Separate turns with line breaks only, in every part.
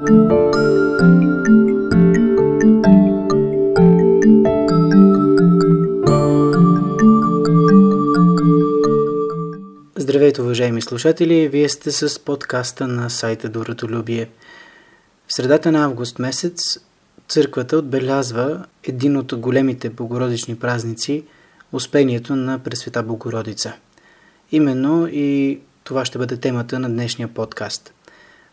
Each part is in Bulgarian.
Здравейте, уважаеми слушатели! Вие сте с подкаста на сайта Добротолюбие. В средата на август месец църквата отбелязва един от големите богородични празници – Успението на Пресвета Богородица. Именно и това ще бъде темата на днешния подкаст.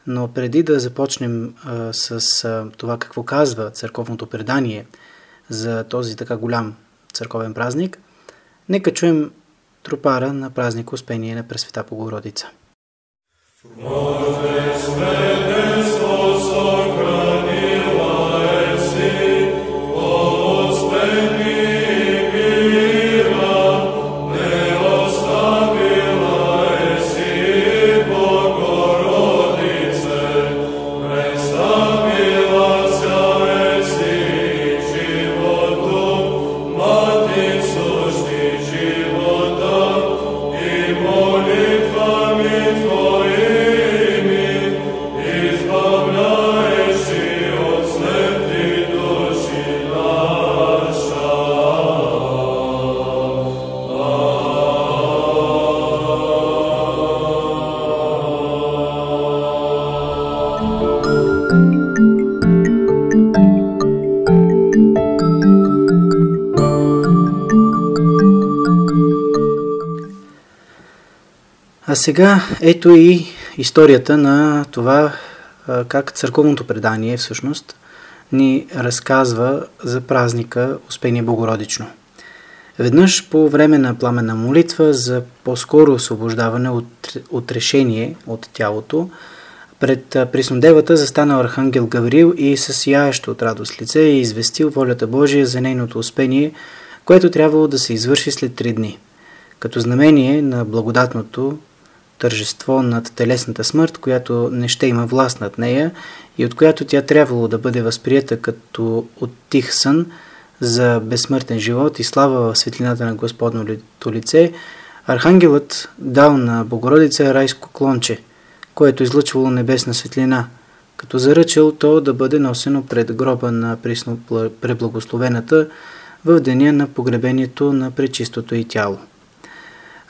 Но преди да започнем а, с а, това какво казва църковното предание за този така голям църковен празник, нека чуем тропара на празник Успение на Пресвета Богородица. А сега ето и историята на това как църковното предание всъщност ни разказва за празника Успение Богородично. Веднъж по време на пламена молитва за по-скоро освобождаване от, от решение от тялото, пред Приснодевата застанал Архангел Гаврил и с сияещо от радост лице е известил волята Божия за нейното успение, което трябвало да се извърши след три дни. Като знамение на благодатното тържество над телесната смърт, която не ще има власт над нея и от която тя трябвало да бъде възприета като от тих сън за безсмъртен живот и слава в светлината на Господното лице, Архангелът дал на Богородица райско клонче, което излъчвало небесна светлина, като заръчал то да бъде носено пред гроба на присно преблагословената в деня на погребението на пречистото и тяло.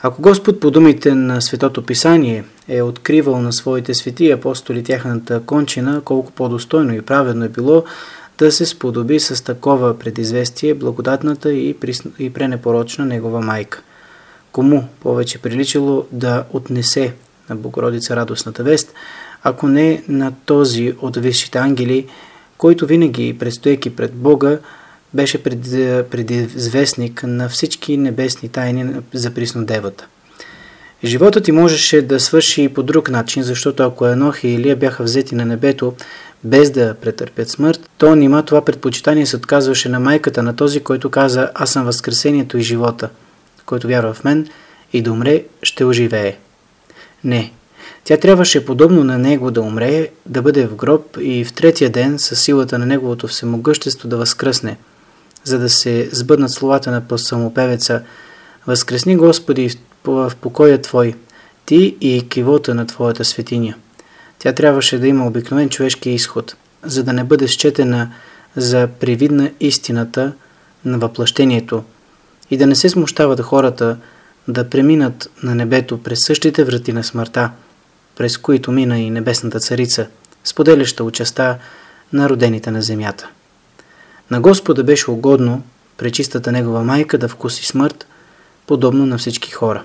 Ако Господ по думите на Светото Писание е откривал на своите свети апостоли тяхната кончина, колко по-достойно и праведно е било да се сподоби с такова предизвестие благодатната и, и пренепорочна негова майка. Кому повече приличало да отнесе на Богородица радостната вест, ако не на този от висшите ангели, който винаги, предстояки пред Бога, беше предизвестник на всички небесни тайни за приснодевата. Животът ти можеше да свърши и по друг начин, защото ако Енох и Илия бяха взети на небето без да претърпят смърт, то нима това предпочитание се отказваше на майката на този, който каза «Аз съм възкресението и живота, който вярва в мен и да умре, ще оживее». Не, тя трябваше подобно на него да умре, да бъде в гроб и в третия ден със силата на неговото всемогъщество да възкръсне – за да се сбъднат словата на псалмопевеца Възкресни Господи в покоя Твой, Ти и кивота на Твоята светиня. Тя трябваше да има обикновен човешки изход, за да не бъде счетена за привидна истината на въплъщението и да не се смущават хората да преминат на небето през същите врати на смъртта, през които мина и небесната царица, споделяща участа на родените на земята. На Господа беше угодно пречистата Негова майка да вкуси смърт, подобно на всички хора.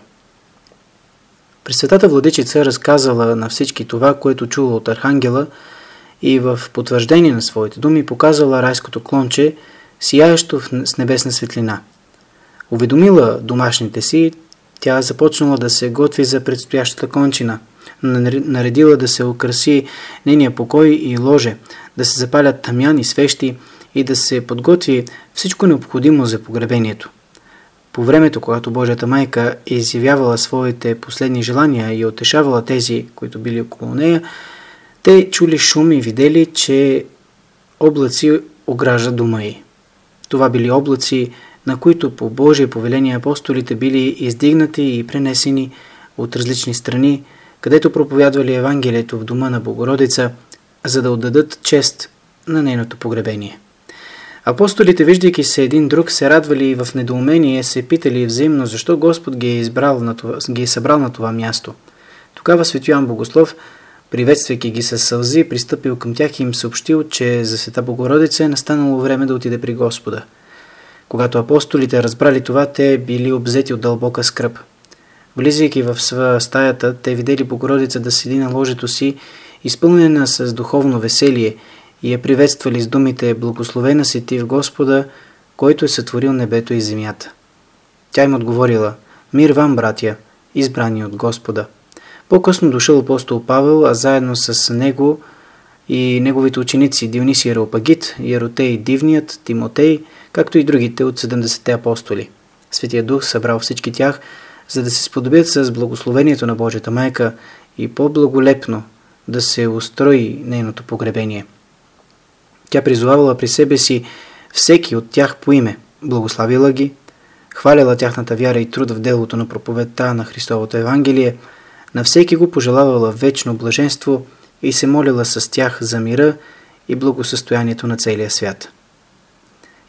Пресветата владичица разказала на всички това, което чула от Архангела и в потвърждение на своите думи показала райското клонче, сияещо с небесна светлина. Уведомила домашните си, тя започнала да се готви за предстоящата кончина, наредила да се украси нейния покой и ложе, да се запалят тамяни, свещи, и да се подготви всичко необходимо за погребението. По времето, когато Божията майка изявявала своите последни желания и отешавала тези, които били около нея, те чули шум и видели, че облаци ограждат дома й. Това били облаци, на които по Божие повеление апостолите били издигнати и пренесени от различни страни, където проповядвали Евангелието в дома на Богородица, за да отдадат чест на нейното погребение. Апостолите, виждайки се един друг, се радвали и в недоумение се питали взаимно, защо Господ ги е, избрал на това, ги е събрал на това място. Тогава Свети Йоан Богослов, приветствайки ги с сълзи, пристъпил към тях и им съобщил, че за Света Богородица е настанало време да отиде при Господа. Когато апостолите разбрали това, те били обзети от дълбока скръп. Влизайки в стаята, те видели Богородица да седи на ложето си, изпълнена с духовно веселие – и я приветствали с думите «Благословена си ти в Господа, който е сътворил небето и земята». Тя им отговорила «Мир вам, братя, избрани от Господа». По-късно дошъл апостол Павел, а заедно с него и неговите ученици Дионисий Ареопагит, Яротей Дивният, Тимотей, както и другите от 70-те апостоли. Светия Дух събрал всички тях, за да се сподобят с благословението на Божията майка и по-благолепно да се устрои нейното погребение. Тя призовавала при себе си всеки от тях по име, благославила ги, хваляла тяхната вяра и труд в делото на проповедта на Христовото Евангелие, на всеки го пожелавала вечно блаженство и се молила с тях за мира и благосъстоянието на целия свят.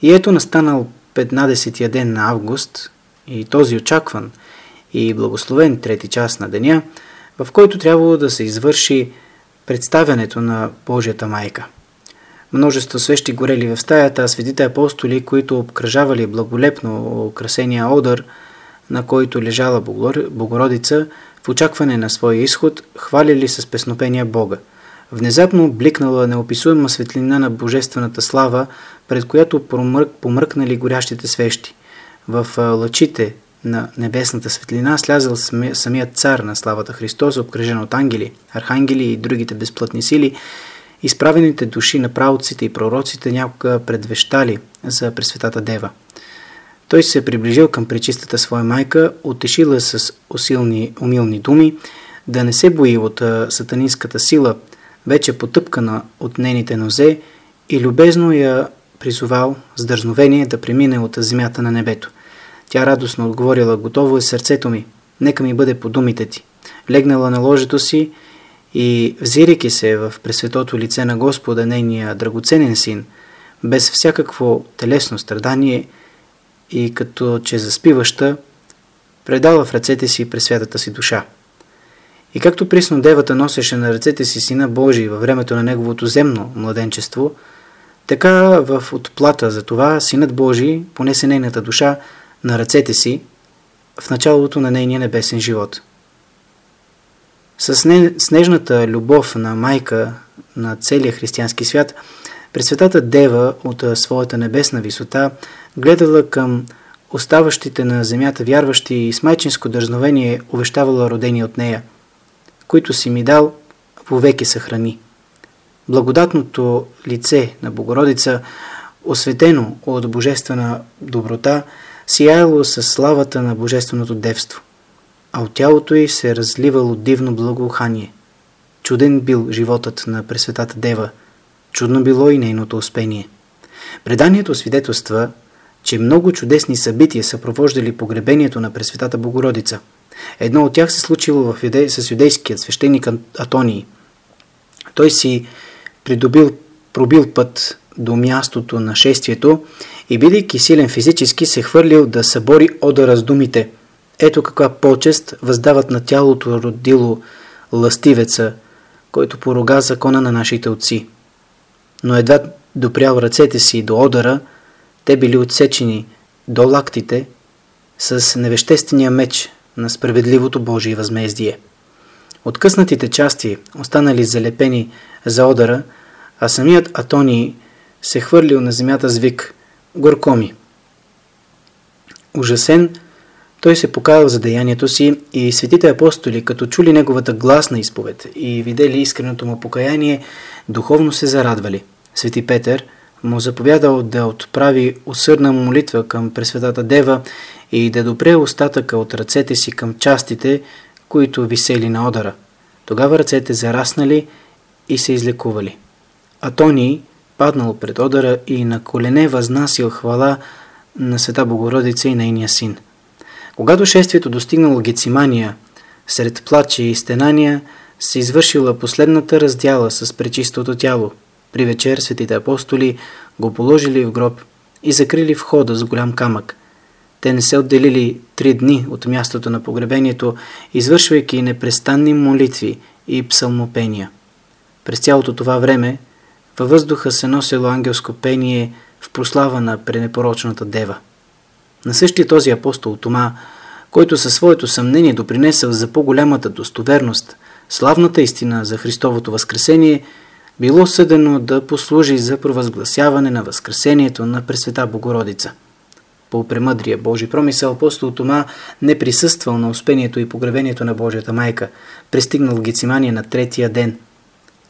И ето настанал 15-я ден на август и този очакван и благословен трети час на деня, в който трябвало да се извърши представянето на Божията майка. Множество свещи горели в стаята, а светите апостоли, които обкръжавали благолепно украсения одър, на който лежала Богородица, в очакване на своя изход, хвалили с песнопения Бога. Внезапно бликнала неописуема светлина на божествената слава, пред която промърк, помръкнали горящите свещи. В лъчите на небесната светлина слязал самият цар на славата Христос, обкръжен от ангели, архангели и другите безплътни сили, Изправените души на правоците и пророците някога предвещали за Пресветата Дева. Той се е приближил към пречистата своя майка, отешила с усилни, умилни думи, да не се бои от сатанинската сила, вече потъпкана от нейните нозе и любезно я призовал с дързновение да премине от земята на небето. Тя радостно отговорила, готово е сърцето ми, нека ми бъде по думите ти. Легнала на ложето си и взирайки се в пресветото лице на Господа, нейния драгоценен син, без всякакво телесно страдание и като че заспиваща, предала в ръцете си пресвятата си душа. И както присно девата носеше на ръцете си сина Божий във времето на неговото земно младенчество, така в отплата за това синът Божий понесе нейната душа на ръцете си в началото на нейния небесен живот – с снежната любов на майка на целия християнски свят, Пресветата Дева от своята небесна висота гледала към оставащите на земята вярващи и с майчинско дързновение увещавала родени от нея, които си ми дал, вовеки съхрани. Благодатното лице на Богородица, осветено от божествена доброта, сияело с славата на божественото девство а от тялото й се е разливало дивно благоухание. Чуден бил животът на Пресветата Дева, чудно било и нейното успение. Преданието свидетелства, че много чудесни събития са провождали погребението на Пресветата Богородица. Едно от тях се случило в юдей, с юдейският свещеник Атонии. Той си придобил, пробил път до мястото на шествието и бидейки силен физически се хвърлил да събори одъра с думите – ето каква почест въздават на тялото родило ластивеца, който порога закона на нашите отци. Но едва допрял ръцете си до одъра, те били отсечени до лактите с невеществения меч на справедливото Божие възмездие. Откъснатите части останали залепени за одъра, а самият Атоний се хвърлил на земята с вик «Горкоми». Ужасен, той се покаял за деянието си и светите апостоли, като чули неговата гласна изповед и видели искреното му покаяние, духовно се зарадвали. Свети Петър му заповядал да отправи усърдна молитва към Пресветата Дева и да допре остатъка от ръцете си към частите, които висели на одара. Тогава ръцете зараснали и се излекували. Атоний паднал пред одара и на колене възнасил хвала на Света Богородица и нейния син – когато шествието достигнало Гецимания, сред плачи и стенания, се извършила последната раздяла с пречистото тяло. При вечер светите апостоли го положили в гроб и закрили входа с голям камък. Те не се отделили три дни от мястото на погребението, извършвайки непрестанни молитви и псалмопения. През цялото това време във въздуха се носило ангелско пение в прослава на пренепорочната дева. На същия този апостол Тома, който със своето съмнение допринесъл за по-голямата достоверност, славната истина за Христовото възкресение, било съдено да послужи за провъзгласяване на възкресението на Пресвета Богородица. По премъдрия Божи промисъл апостол Тома не присъствал на успението и погребението на Божията майка, пристигнал Гецимания на третия ден.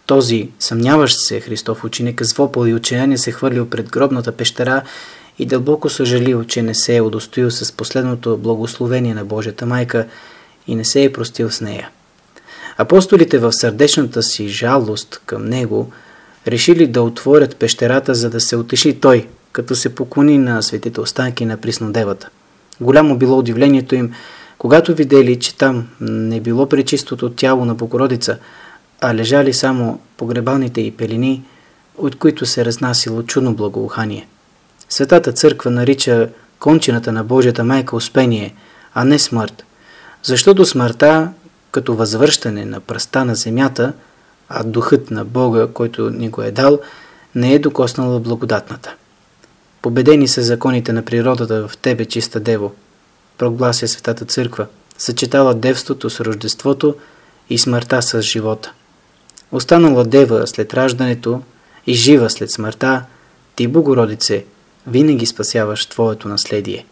Този съмняващ се Христов ученик с вопъл и отчаяние се хвърлил пред гробната пещера и дълбоко съжалил, че не се е удостоил с последното благословение на Божията майка и не се е простил с нея. Апостолите в сърдечната си жалост към него решили да отворят пещерата, за да се утеши той, като се поклони на светите останки на Приснодевата. Голямо било удивлението им, когато видели, че там не било пречистото тяло на Богородица, а лежали само погребалните и пелини, от които се разнасило чудно благоухание. Светата църква нарича кончината на Божията майка успение, а не смърт, защото смъртта, като възвръщане на пръста на земята, а духът на Бога, който ни го е дал, не е докоснала благодатната. Победени са законите на природата в Тебе, чиста Дево, проглася Светата Църква, съчетала девството с рождеството и смъртта с живота. Останала Дева след раждането и жива след смъртта, Ти, Богородице, винаги спасяваш Твоето наследие.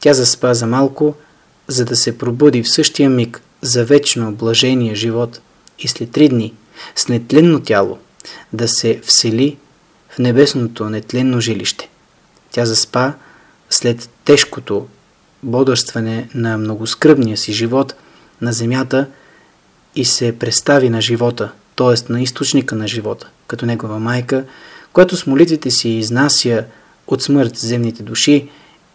Тя заспа за малко, за да се пробуди в същия миг за вечно блажение живот и след три дни с нетленно тяло да се всели в небесното нетленно жилище. Тя заспа след тежкото бодърстване на многоскръбния си живот на земята и се представи на живота, т.е. на източника на живота, като негова майка, която с молитвите си изнася от смърт земните души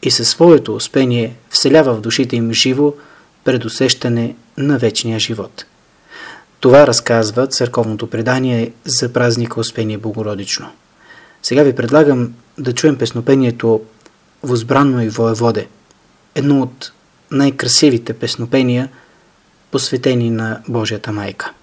и със своето успение вселява в душите им живо предусещане на вечния живот. Това разказва църковното предание за празника Успение Богородично. Сега ви предлагам да чуем песнопението Возбранно и воеводе, едно от най-красивите песнопения, посветени на Божията майка.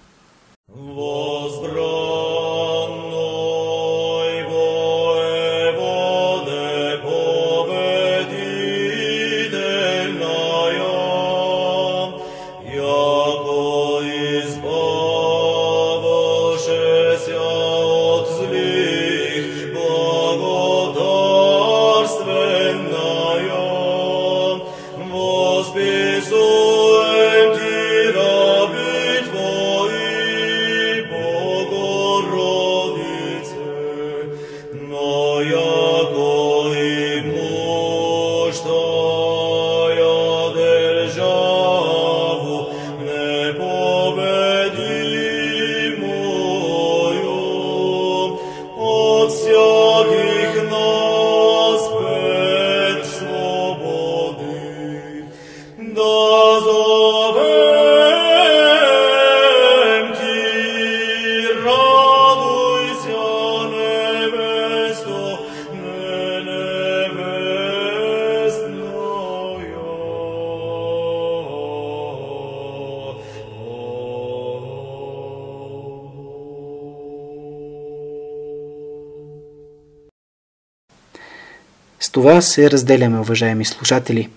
С това се разделяме, уважаеми слушатели.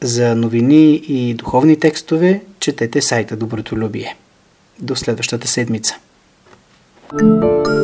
За новини и духовни текстове четете сайта Добротолюбие. До следващата седмица. thank you